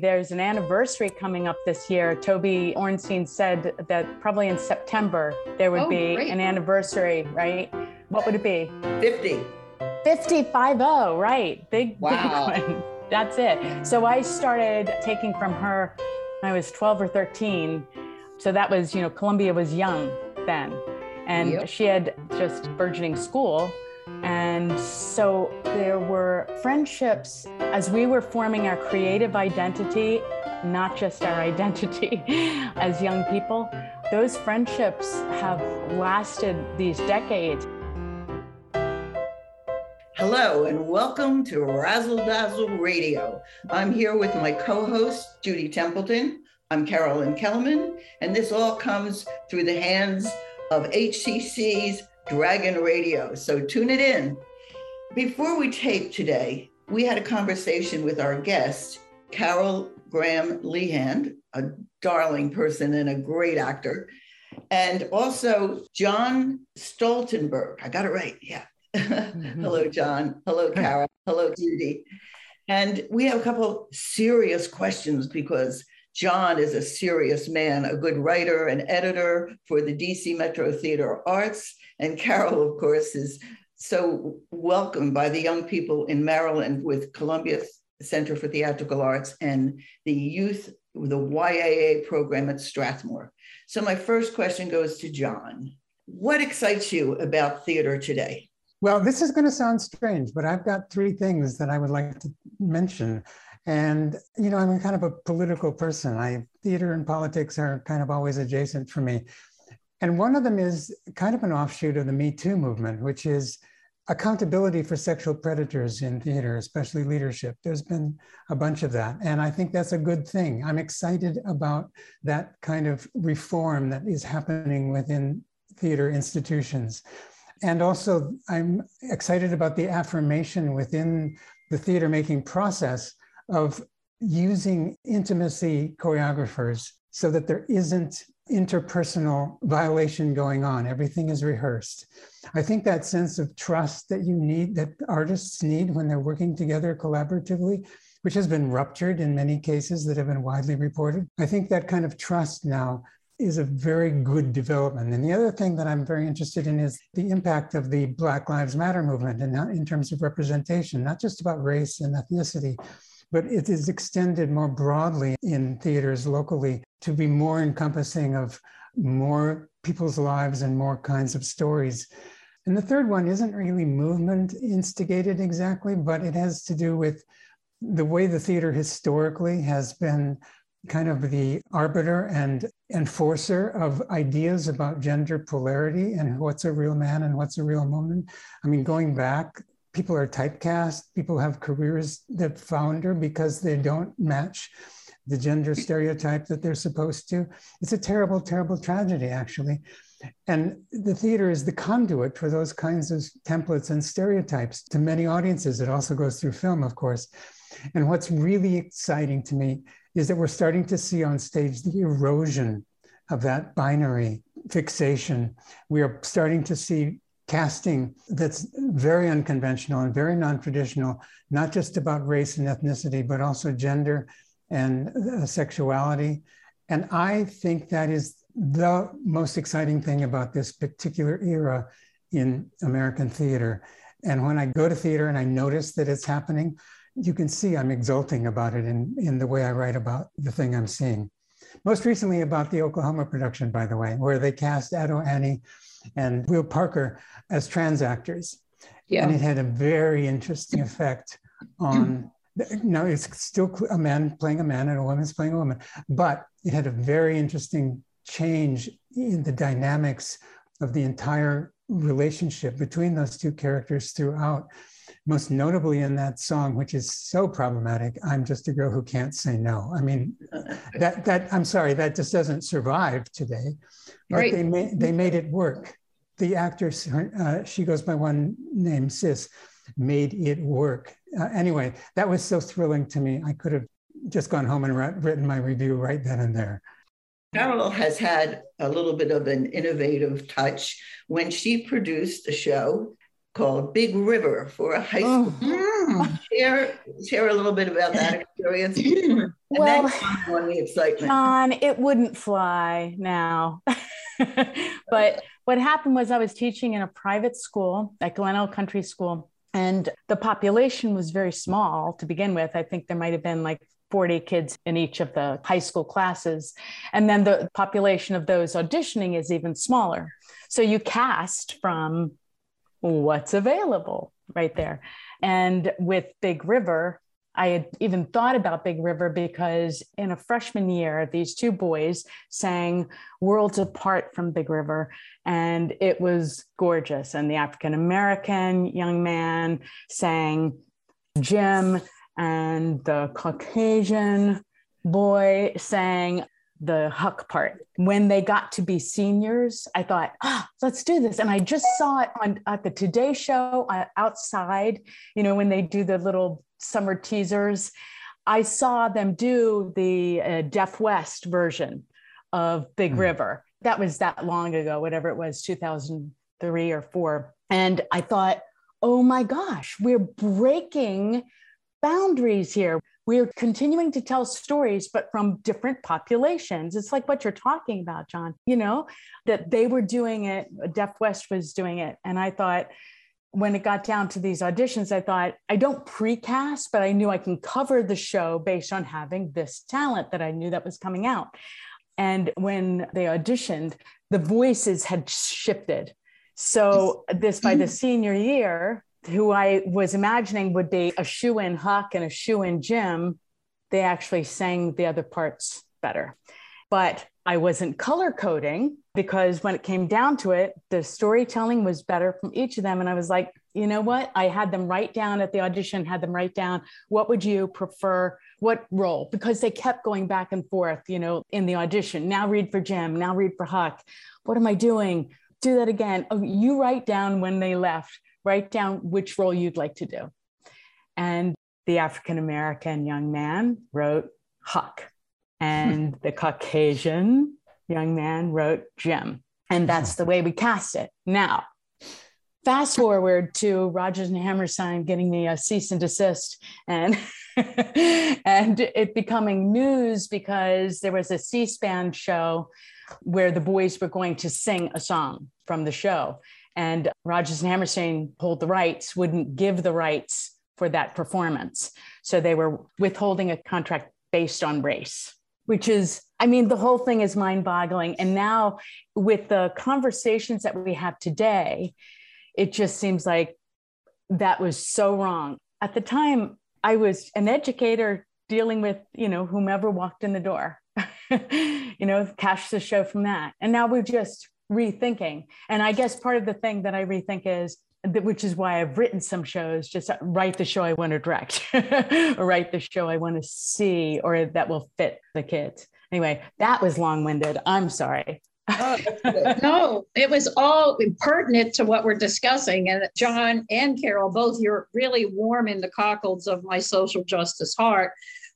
There's an anniversary coming up this year. Toby Ornstein said that probably in September there would Oh, be great. an anniversary, right? What would it be? 50. 55 right. Big, Wow. big one. That's it. So I started taking from her when I was 12 or 13. So that was, you know, Columbia was young then. And Yep. she had just burgeoning school. And so there were friendships as we were forming our creative identity, not just our identity as young people. Those friendships have lasted these decades. Hello and welcome to Razzle Dazzle Radio. I'm here with my co host, Judy Templeton. I'm Carolyn Kelemen, and this all comes through the hands of HCC's Dragon Radio. So tune it in. Before we tape today, we had a conversation with our guest, Carole Graham Lehan, a darling person and a great actor, and also John Stoltenberg. I got it right. Yeah. Mm-hmm. Hello, John. Hello, Carol. Hello, Judy. And we have a couple serious questions because John is a serious man, a good writer and editor for the DC Metro Theater Arts. And Carol, of course, is so welcomed by the young people in Maryland with Columbia Center for Theatrical Arts and the youth, the YAA program at Strathmore. So, my first question goes to John. What excites you about theater today? Well, this is going to sound strange, but I've got three things that I would like to mention. And, you know, I'm kind of a political person. I theater and politics are kind of always adjacent for me. And one of them is kind of an offshoot of the Me Too movement, which is accountability for sexual predators in theater, especially leadership. There's been a bunch of that. And I think that's a good thing. I'm excited about that kind of reform that is happening within theater institutions. And also, I'm excited about the affirmation within the theater making process of using intimacy choreographers so that there isn't interpersonal violation going on. Everything is rehearsed. I think that sense of trust that you need, that artists need when they're working together collaboratively, which has been ruptured in many cases that have been widely reported. I think that kind of trust now is a very good development. And the other thing that I'm very interested in is the impact of the Black Lives Matter movement and in terms of representation, not just about race and ethnicity, but it is extended more broadly in theaters locally to be more encompassing of more people's lives and more kinds of stories. And the third one isn't really movement instigated exactly, but it has to do with the way the theater historically has been kind of the arbiter and enforcer of ideas about gender polarity and what's a real man and what's a real woman. I mean, going back, people are typecast, people have careers that founder because they don't match the gender stereotype that they're supposed to. It's a terrible, terrible tragedy, actually. And the theater is the conduit for those kinds of templates and stereotypes to many audiences. It also goes through film, of course. And what's really exciting to me is that we're starting to see on stage the erosion of that binary fixation. We are starting to see casting that's very unconventional and very non traditional, not just about race and ethnicity, but also gender and uh, sexuality. And I think that is the most exciting thing about this particular era in American theater. And when I go to theater and I notice that it's happening, you can see I'm exulting about it in, in the way I write about the thing I'm seeing. Most recently, about the Oklahoma production, by the way, where they cast Ado Annie and Will Parker as trans actors. Yeah. And it had a very interesting effect on. Now it's still a man playing a man and a woman's playing a woman, but it had a very interesting change in the dynamics of the entire relationship between those two characters throughout most notably in that song, which is so problematic, I'm just a girl who can't say no. I mean, that that I'm sorry, that just doesn't survive today. But Right. they made they made it work. The actress, her, uh, she goes by one name, Sis, made it work. Uh, anyway, that was so thrilling to me. I could have just gone home and writ- written my review right then and there. Carol has had a little bit of an innovative touch when she produced a show called Big River for a high school. Oh. Mm. Share, share a little bit about that experience. well, on the excitement. John, it wouldn't fly now. but what happened was I was teaching in a private school at Glenelg Country School, and the population was very small to begin with. I think there might have been like 40 kids in each of the high school classes. And then the population of those auditioning is even smaller. So you cast from what's available right there. And with Big River, I had even thought about Big River because in a freshman year, these two boys sang Worlds Apart from Big River, and it was gorgeous. And the African American young man sang Jim, and the Caucasian boy sang the Huck part. When they got to be seniors, I thought, ah, let's do this. And I just saw it on at the Today Show uh, outside, you know, when they do the little summer teasers. I saw them do the uh, Deaf West version of Big mm. River. That was that long ago, whatever it was, 2003 or four. And I thought, oh my gosh, we're breaking boundaries here. We're continuing to tell stories, but from different populations. It's like what you're talking about, John, you know, that they were doing it, Deaf West was doing it. And I thought, when it got down to these auditions, I thought, I don't precast, but I knew I can cover the show based on having this talent that I knew that was coming out. And when they auditioned, the voices had shifted. So, this by the mm-hmm. senior year, who I was imagining would be a shoe in Huck and a shoe in Jim, they actually sang the other parts better. But I wasn't color coding because when it came down to it, the storytelling was better from each of them. And I was like, you know what? I had them write down at the audition, had them write down what would you prefer, what role, because they kept going back and forth, you know, in the audition. Now read for Jim, now read for Huck. What am I doing? Do that again. Oh, you write down when they left write down which role you'd like to do. And the African American young man wrote Huck, and the Caucasian young man wrote Jim. And that's the way we cast it. Now, fast forward to Rodgers and Hammerstein getting the a cease and desist and and it becoming news because there was a C-SPAN show where the boys were going to sing a song from the show and Rodgers and Hammerstein pulled the rights, wouldn't give the rights for that performance. So they were withholding a contract based on race, which is, I mean, the whole thing is mind boggling. And now with the conversations that we have today, it just seems like that was so wrong. At the time, I was an educator dealing with, you know, whomever walked in the door, you know, cash the show from that. And now we're just rethinking. And I guess part of the thing that I rethink is that, which is why I've written some shows, just write the show I want to direct or write the show I want to see or that will fit the kids. Anyway, that was long winded. I'm sorry. oh, no, it was all pertinent to what we're discussing. And John and Carol, both you're really warm in the cockles of my social justice heart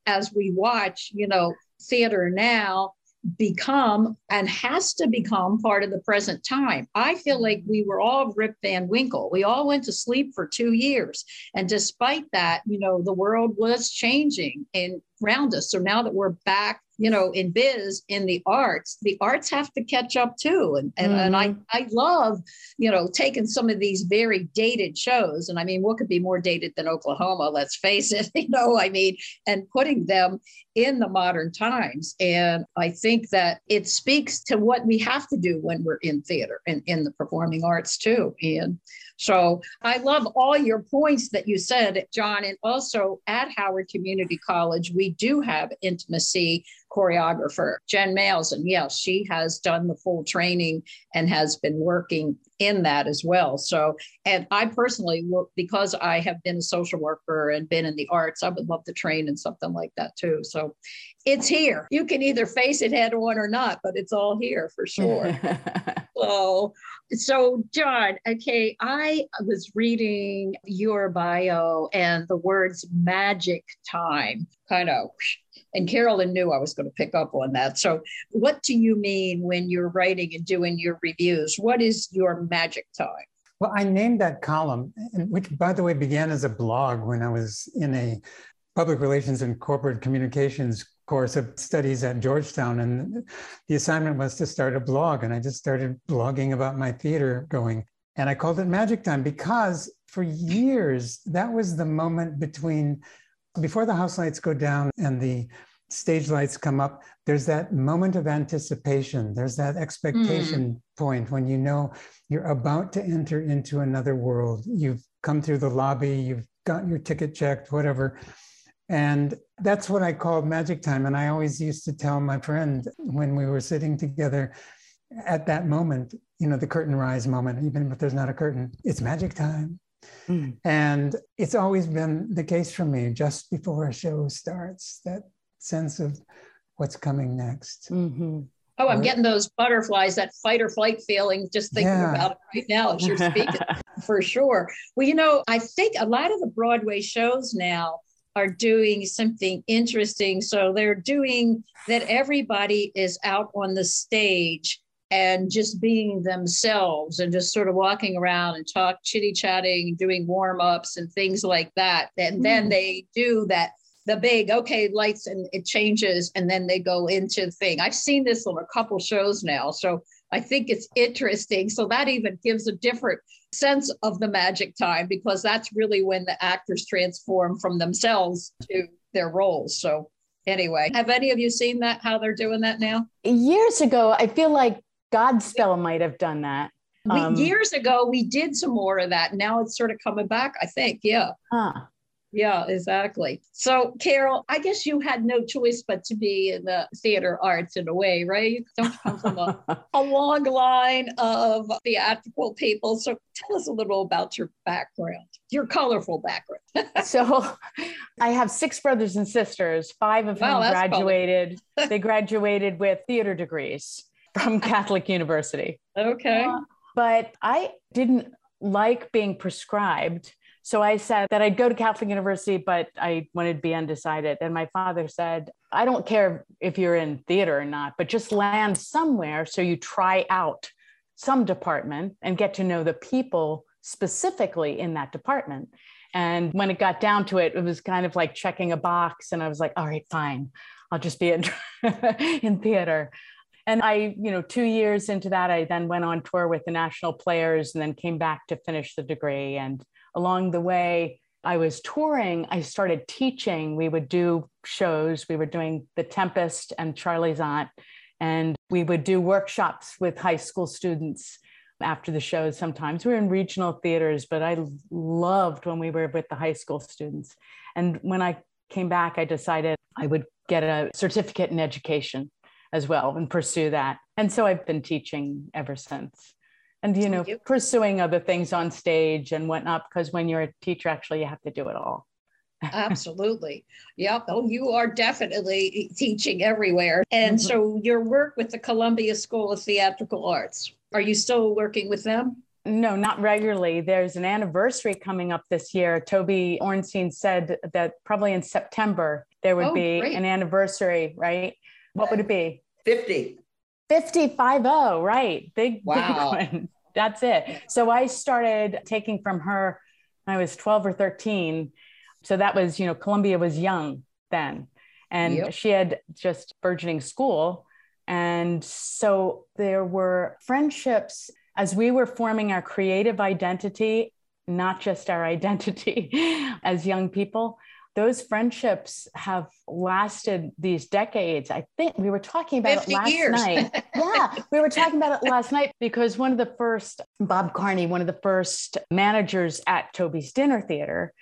as we watch, you know, theater now become and has to become part of the present time. I feel like we were all Rip Van Winkle. We all went to sleep for two years. And despite that, you know, the world was changing and around us. So now that we're back you know, in biz, in the arts, the arts have to catch up too. And and, mm-hmm. and I, mm-hmm. I love, you know, taking some of these very dated shows. And I mean, what could be more dated than Oklahoma? Let's face it, you know, I mean, and putting them in the modern times. And I think that it speaks to what we have to do when we're in theater and in the performing arts too. And so I love all your points that you said, John. And also at Howard Community College, we do have intimacy choreographer, Jen Males. And yes, she has done the full training and has been working in that as well. So, and I personally, because I have been a social worker and been in the arts, I would love to train in something like that too. So it's here. You can either face it head on or not, but it's all here for sure. so, so John, okay, I was reading your bio and the words magic time kind of and Carolyn knew I was going to pick up on that. So, what do you mean when you're writing and doing your reviews? What is your magic time? Well, I named that column, which, by the way, began as a blog when I was in a public relations and corporate communications course of studies at Georgetown. And the assignment was to start a blog. And I just started blogging about my theater going. And I called it Magic Time because for years, that was the moment between before the house lights go down and the stage lights come up, there's that moment of anticipation. There's that expectation mm. point when you know you're about to enter into another world. You've come through the lobby, you've gotten your ticket checked, whatever. And that's what I call magic time. And I always used to tell my friend when we were sitting together at that moment, you know, the curtain rise moment, even if there's not a curtain, it's magic time. Mm. And it's always been the case for me just before a show starts, that sense of what's coming next. Mm-hmm. Oh, I'm getting those butterflies, that fight or flight feeling, just thinking yeah. about it right now as you're speaking, for sure. Well, you know, I think a lot of the Broadway shows now are doing something interesting. So they're doing that everybody is out on the stage and just being themselves and just sort of walking around and talk chitty chatting, doing warm ups and things like that. And mm. then hmm. they do that the big okay lights and it changes and then they go into the thing i've seen this on a couple shows now so i think it's interesting. So that even gives a different sense of the magic time because that's really when the actors transform from themselves to their roles. So anyway have any of you seen that how they're doing that now? Years ago i feel like godspell might have done that. We, um, years ago we did some more of that. Now it's sort of coming back i think yeah. Huh. Yeah, exactly. So, Carol, I guess you had no choice but to be in the theater arts in a way, right? You don't come from a, a long line of theatrical people. So, tell us a little about your background, your colorful background. so, I have six brothers and sisters, five of wow, whom graduated. they graduated with theater degrees from Catholic University. Okay. Uh, but I didn't like being prescribed so I said that I'd go to Catholic University, but I wanted to be undecided. And my father said, I don't care if you're in theater or not, but just land somewhere so you try out some department and get to know the people specifically in that department. And when it got down to it, it was kind of like checking a box. And I was like, all right, fine, I'll just be in, in theater. And I, you know, two years into that, I then went on tour with the national players and then came back to finish the degree. And along the way, I was touring, I started teaching. We would do shows. We were doing The Tempest and Charlie's Aunt, and we would do workshops with high school students after the shows. Sometimes we were in regional theaters, but I loved when we were with the high school students. And when I came back, I decided I would get a certificate in education as well and pursue that. And so I've been teaching ever since and you know you. pursuing other things on stage and whatnot because when you're a teacher actually you have to do it all absolutely yep oh you are definitely teaching everywhere and mm-hmm. so your work with the columbia school of theatrical arts are you still working with them no, not regularly. There's an anniversary coming up this year. Toby Ornstein said that probably in September there would oh, be great. an anniversary, right? What would it be? 50. 55 0, right. Big, wow. big one. That's it. So I started taking from her I was 12 or 13. So that was, you know, Columbia was young then. And yep. she had just burgeoning school. And so there were friendships as we were forming our creative identity, not just our identity as young people those friendships have lasted these decades. I think we were talking about it last years. night. yeah, we were talking about it last night because one of the first, Bob Carney, one of the first managers at Toby's Dinner Theater,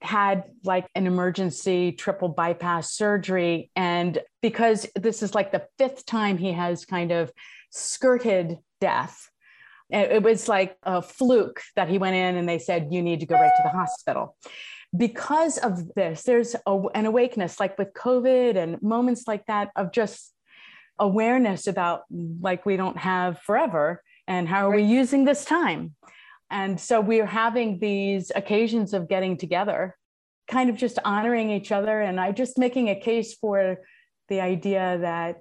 had like an emergency triple bypass surgery. And because this is like the fifth time he has kind of skirted death, it was like a fluke that he went in and they said, you need to go right to the hospital because of this, there's a, an awakeness, like with COVID and moments like that, of just awareness about like we don't have forever and how are right. we using this time. And so we're having these occasions of getting together, kind of just honoring each other. And I just making a case for the idea that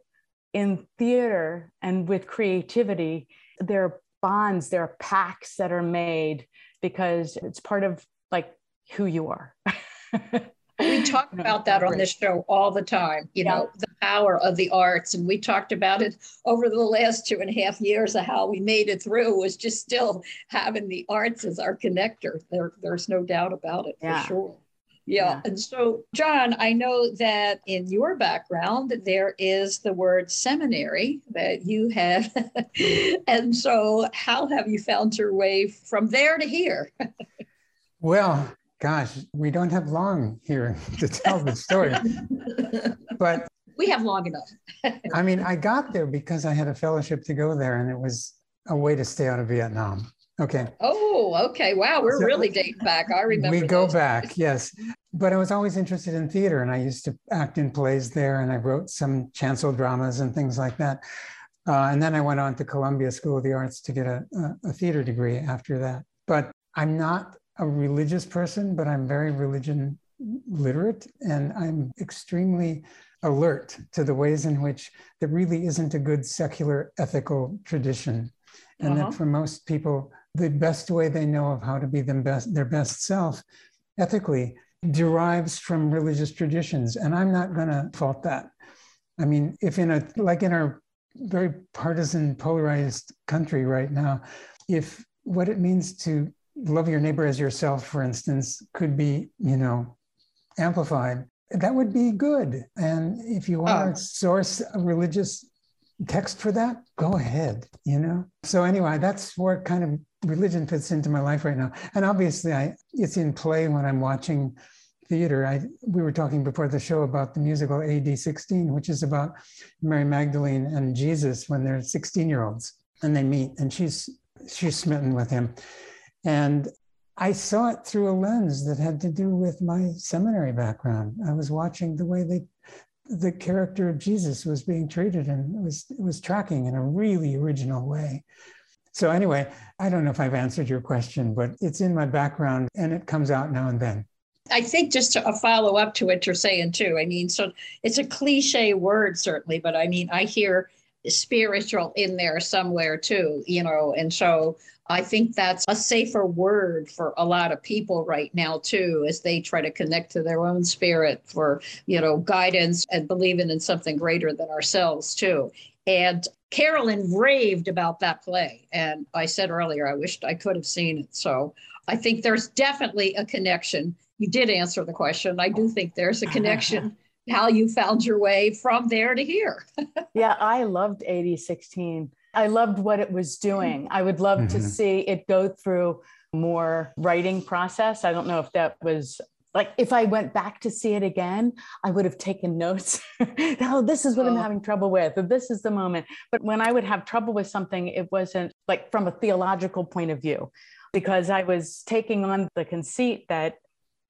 in theater and with creativity, there are bonds, there are packs that are made because it's part of like who you are. we talk about that on this show all the time, you yeah. know, the power of the arts. And we talked about it over the last two and a half years of how we made it through was just still having the arts as our connector. There, there's no doubt about it yeah. for sure. Yeah. yeah. And so, John, I know that in your background, there is the word seminary that you have. and so, how have you found your way from there to here? well, gosh, we don't have long here to tell the story. but we have long enough. I mean, I got there because I had a fellowship to go there, and it was a way to stay out of Vietnam. Okay. Oh, okay. Wow, we're so really dating back. I remember. We go back, days. yes. But I was always interested in theater, and I used to act in plays there, and I wrote some chancel dramas and things like that. Uh, and then I went on to Columbia School of the Arts to get a, a, a theater degree after that. But I'm not a religious person, but I'm very religion literate and I'm extremely alert to the ways in which there really isn't a good secular ethical tradition. And uh-huh. that for most people, the best way they know of how to be them best, their best self ethically derives from religious traditions. And I'm not going to fault that. I mean, if in a, like in our very partisan, polarized country right now, if what it means to love your neighbor as yourself, for instance, could be, you know, amplified, that would be good. And if you want oh. to source a religious text for that, go ahead, you know? So anyway, that's where kind of religion fits into my life right now. And obviously I it's in play when I'm watching theater. I we were talking before the show about the musical AD 16, which is about Mary Magdalene and Jesus when they're 16 year olds and they meet and she's she's smitten with him. And I saw it through a lens that had to do with my seminary background. I was watching the way they, the character of Jesus was being treated, and it was it was tracking in a really original way. So anyway, I don't know if I've answered your question, but it's in my background, and it comes out now and then. I think just a follow up to what you're saying too. I mean, so it's a cliche word certainly, but I mean, I hear spiritual in there somewhere too, you know, and so I think that's a safer word for a lot of people right now too, as they try to connect to their own spirit for, you know, guidance and believing in something greater than ourselves too. And Carolyn raved about that play. And I said earlier, I wished I could have seen it. So I think there's definitely a connection. You did answer the question. I do think there's a connection how you found your way from there to here. yeah, I loved AD 16 I loved what it was doing. I would love mm-hmm. to see it go through more writing process. I don't know if that was like if I went back to see it again, I would have taken notes. oh, this is what I'm oh. having trouble with, this is the moment. But when I would have trouble with something, it wasn't like from a theological point of view, because I was taking on the conceit that,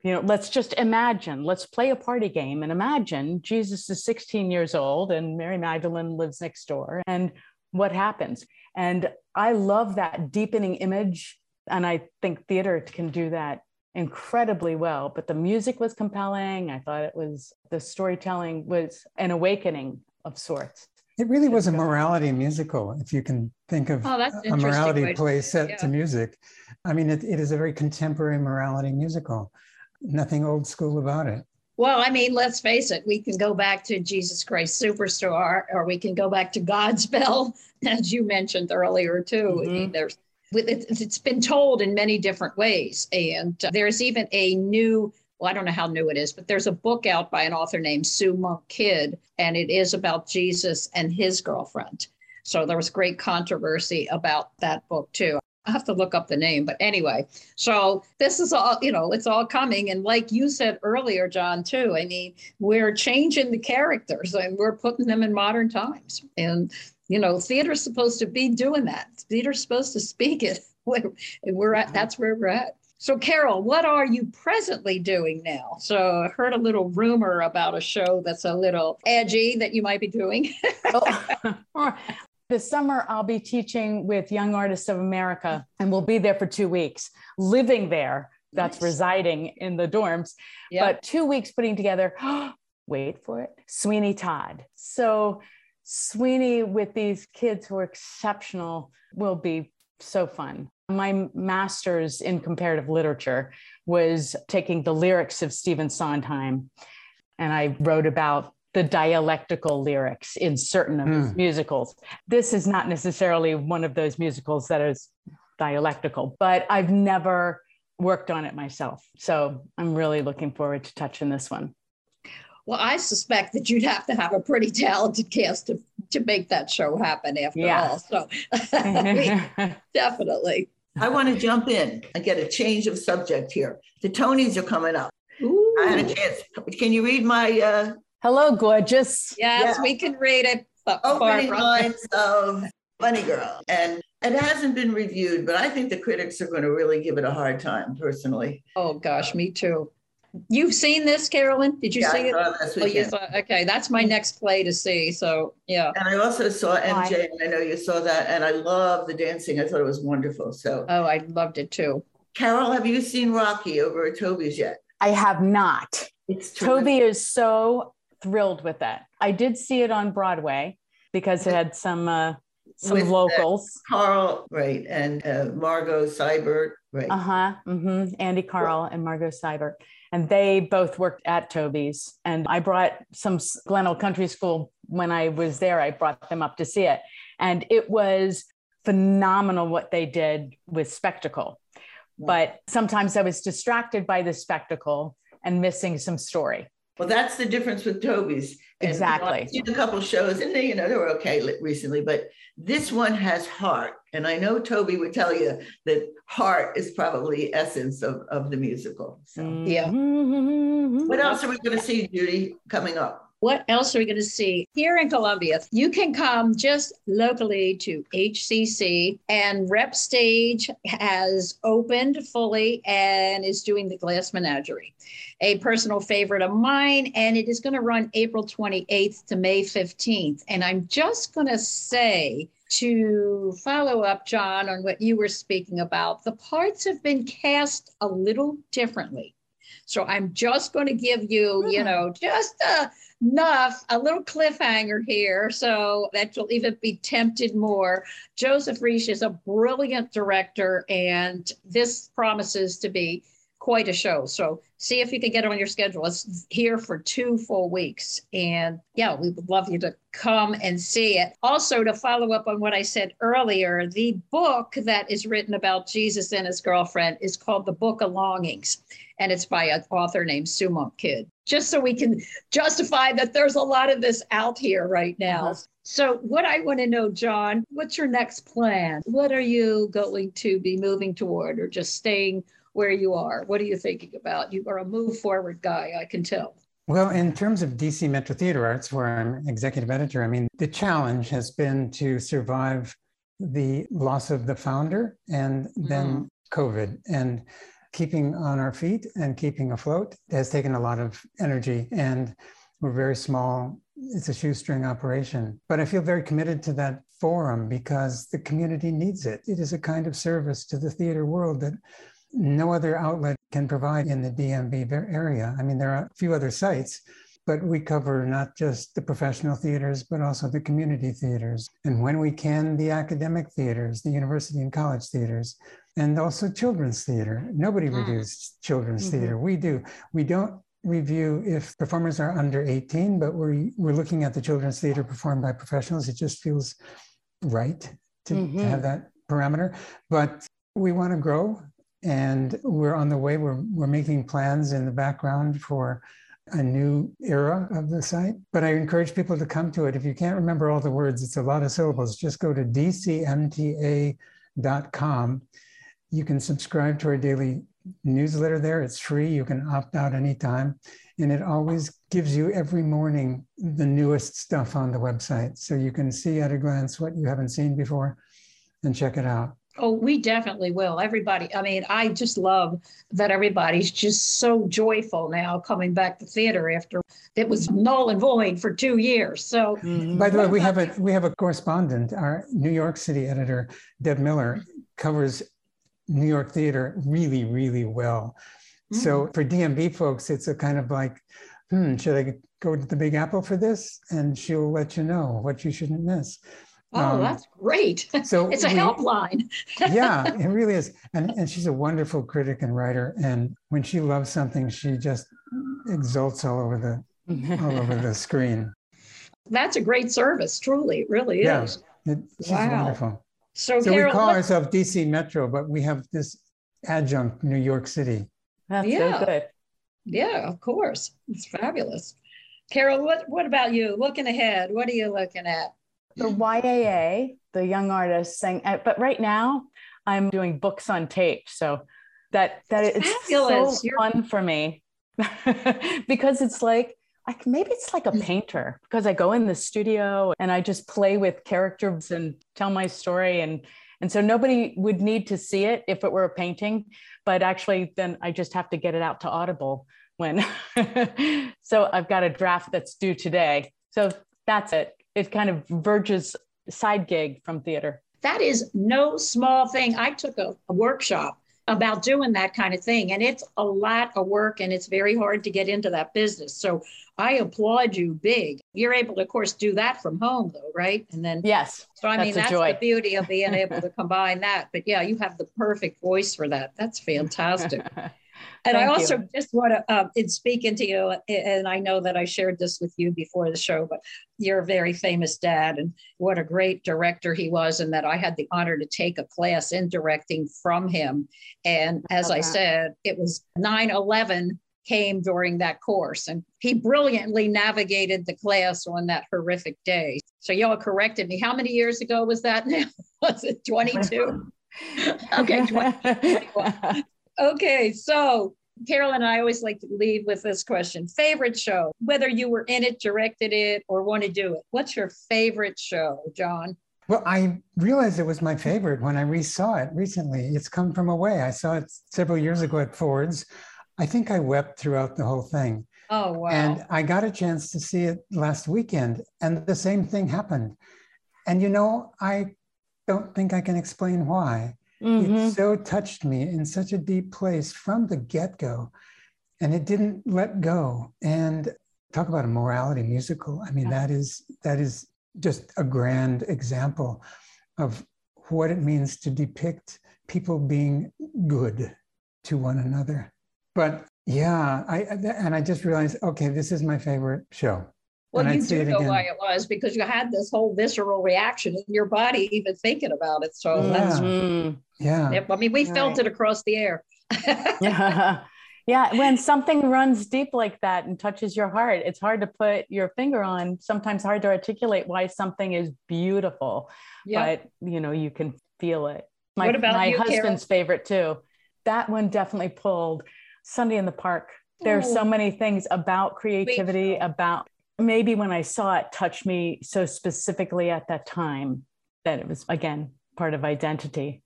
you know, let's just imagine, let's play a party game and imagine Jesus is 16 years old and Mary Magdalene lives next door. And what happens. And I love that deepening image. And I think theater can do that incredibly well. But the music was compelling. I thought it was the storytelling was an awakening of sorts. It really was a morality musical, if you can think of oh, a morality play set yeah. to music. I mean, it, it is a very contemporary morality musical. Nothing old school about it. Well, I mean, let's face it, we can go back to Jesus Christ Superstar, or we can go back to Godspell, as you mentioned earlier, too. Mm-hmm. I mean, there's it's been told in many different ways. And there's even a new, well, I don't know how new it is, but there's a book out by an author named Sue Monk Kidd, and it is about Jesus and his girlfriend. So there was great controversy about that book too. I have to look up the name, but anyway, so this is all, you know, it's all coming. And like you said earlier, John, too, I mean, we're changing the characters and we're putting them in modern times. And, you know, theater's supposed to be doing that. Theater's supposed to speak it. We're at, that's where we're at. So, Carol, what are you presently doing now? So, I heard a little rumor about a show that's a little edgy that you might be doing. oh, this summer, I'll be teaching with Young Artists of America, and we'll be there for two weeks, living there. That's nice. residing in the dorms, yep. but two weeks putting together. wait for it, Sweeney Todd. So Sweeney with these kids who are exceptional will be so fun. My master's in comparative literature was taking the lyrics of Stephen Sondheim, and I wrote about the dialectical lyrics in certain of his mm. musicals. This is not necessarily one of those musicals that is dialectical, but I've never worked on it myself. So I'm really looking forward to touching this one. Well, I suspect that you'd have to have a pretty talented cast to, to make that show happen after yeah. all. So definitely. I want to jump in and get a change of subject here. The Tonys are coming up. Ooh. I had a chance. Can you read my uh, Hello, gorgeous. Yes, yeah. we can read it. Opening lines of Funny Girl. And it hasn't been reviewed, but I think the critics are going to really give it a hard time, personally. Oh, gosh, me too. You've seen this, Carolyn? Did you yeah, see it? Oh, you saw, okay, that's my next play to see. So, yeah. And I also saw MJ, and I know you saw that, and I love the dancing. I thought it was wonderful. So, oh, I loved it too. Carol, have you seen Rocky over at Toby's yet? I have not. It's Toby is so thrilled with that. I did see it on Broadway because it had some uh, some with, locals. Uh, Karl, right, and uh, Margot Seibert, right. Uh huh. Mm-hmm. Andy Karl and Margot Seibert, and they both worked at Toby's. And I brought some Glenelg Country School when I was there. I brought them up to see it, and it was phenomenal what they did with spectacle. But sometimes I was distracted by the spectacle and missing some story. Well, that's the difference with Toby's. And, exactly. I've seen a couple shows, and they, you know, they were okay recently, but this one has heart. And I know Toby would tell you that heart is probably essence of, of the musical. So, yeah. What else are we going to see, Judy, coming up? What else are we going to see here in Columbia? You can come just locally to HCC, and Rep Stage has opened fully and is doing the Glass Menagerie, a personal favorite of mine. And it is going to run April 28th to May 15th. And I'm just going to say, to follow up, John, on what you were speaking about, the parts have been cast a little differently. So I'm just going to give you, you hmm. know, just a enough, a little cliffhanger here so that you'll even be tempted more. Joseph Ritsch is a brilliant director, and this promises to be quite a show. So see if you can get it on your schedule. It's here for two full weeks. And yeah, we would love you to come and see it. Also, to follow up on what I said earlier, the book that is written about Jesus and his girlfriend is called The Book of Longings. And it's by an author named Sue Monk Kidd just so we can justify that there's a lot of this out here right now. Uh-huh. So, what I want to know, John, what's your next plan? What are you going to be moving toward or just staying where you are? What are you thinking about? You are a move forward guy, I can tell. Well, in terms of DC Metro Theater Arts, where I'm executive editor, I mean, the challenge has been to survive the loss of the founder and then mm. COVID. And keeping on our feet and keeping afloat has taken a lot of energy and we're very small. It's a shoestring operation. But i feel very committed to that forum because the community needs it. It is a kind of service to the theater world that no other outlet can provide in the dmv area. I mean there are a few other sites but we cover not just the professional theaters, but also the community theaters. And when we can, the academic theaters, the university and college theaters, and also children's theater. Nobody mm. reviews children's mm-hmm. theater. We do. We don't review if performers are under 18, but we're, we're looking at the children's theater performed by professionals. It just feels right to, mm-hmm. to have that parameter. But we want to grow and we're on the way. We're, we're making plans in the background for a new era of the site. But I encourage people to come to it. If you can't remember all the words, it's a lot of syllables. Just go to dcmta.com you can subscribe to our daily newsletter there. It's free. You can opt out anytime. And it always gives you every morning the newest stuff on the website. So you can see at a glance what you haven't seen before and check it out. Oh, we definitely will. Everybody, I mean, I just love that everybody's just so joyful now coming back to theater after it was null and void for two years. So, mm-hmm. by the way, we have a we have a correspondent, our New York City editor, Deb Miller, covers New York theater really, really well. Mm-hmm. So for DMV folks, it's a kind of like, hmm, should I go to the Big Apple for this? And she'll let you know what you shouldn't miss. Oh, um, that's great. So it's a we, helpline. yeah, it really is. And, and she's a wonderful critic and writer. And when she loves something, she just exults all over the all over the screen. That's a great service, truly. It really yeah, is. It, she's wow. wonderful. So, so Carol, we call ourselves DC Metro, but we have this adjunct New York City. That's yeah. so good. Yeah, of course. It's fabulous. Carol, what, what about you? Looking ahead, what are you looking at? The YAA, the young artists saying, uh, but right now I'm doing books on tape. So that that it's so You're- fun for me because it's like I, maybe it's like a painter because I go in the studio and I just play with characters and tell my story and and so nobody would need to see it if it were a painting, but actually then I just have to get it out to Audible when so I've got a draft that's due today. So that's it. It kind of verges side gig from theater. That is no small thing. I took a, a workshop about doing that kind of thing. And it's a lot of work and it's very hard to get into that business. So I applaud you big. You're able to, of course, do that from home though, right? And then, yes. So I mean, that's the beauty of being able to combine that. But yeah, you have the perfect voice for that. That's fantastic. And Thank I also you. just want to uh, speak into you, and I know that I shared this with you before the show, but you're a very famous dad, and what a great director he was, and that I had the honor to take a class in directing from him. And as I, I said, it was 9 11 came during that course, and he brilliantly navigated the class on that horrific day. So, y'all corrected me. How many years ago was that now? was it 22? okay, 20, Okay, so Carol and I always like to leave with this question favorite show, whether you were in it, directed it, or want to do it. What's your favorite show, John? Well, I realized it was my favorite when I resaw it recently. It's come from away. I saw it several years ago at Ford's. I think I wept throughout the whole thing. Oh, wow. And I got a chance to see it last weekend, and the same thing happened. And you know, I don't think I can explain why. Mm-hmm. It so touched me in such a deep place from the get go. And it didn't let go. And talk about a morality musical. I mean, yeah. that is that is just a grand example of what it means to depict people being good to one another. But yeah, I and I just realized, okay, this is my favorite show. Well, and you do know why it was because you had this whole visceral reaction in your body, even thinking about it. So yeah. that's mm. yeah. I mean, we right. felt it across the air. yeah. Yeah. When something runs deep like that and touches your heart, it's hard to put your finger on, sometimes hard to articulate why something is beautiful. Yep. But you know, you can feel it. My, what about my you, husband's Carol? favorite too. That one definitely pulled Sunday in the Park. There's so many things about creativity, about maybe when I saw it touch me so specifically at that time that it was again part of identity.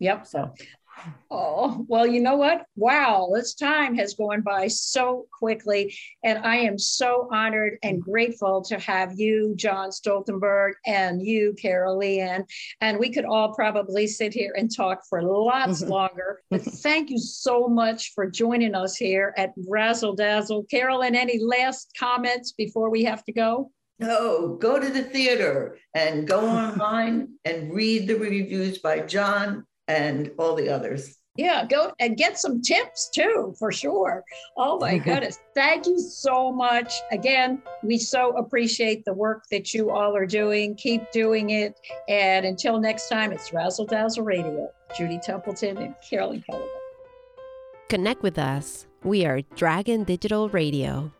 Yep. So Oh, well, you know what? Wow, this time has gone by so quickly. And I am so honored and mm. grateful to have you, John Stoltenberg, and you, Carole Lehan. And we could all probably sit here and talk for lots longer. But thank you so much for joining us here at Razzle Dazzle. Carolyn, any last comments before we have to go? No, go to the theater and go online and read the reviews by John and all the others. Yeah, go and get some tips too, for sure. Oh my goodness. Thank you so much. Again, we so appreciate the work that you all are doing. Keep doing it. And until next time, it's Razzle Dazzle Radio. Judy Templeton and Carolyn Kelemen. Connect with us. We are Dragon Digital Radio.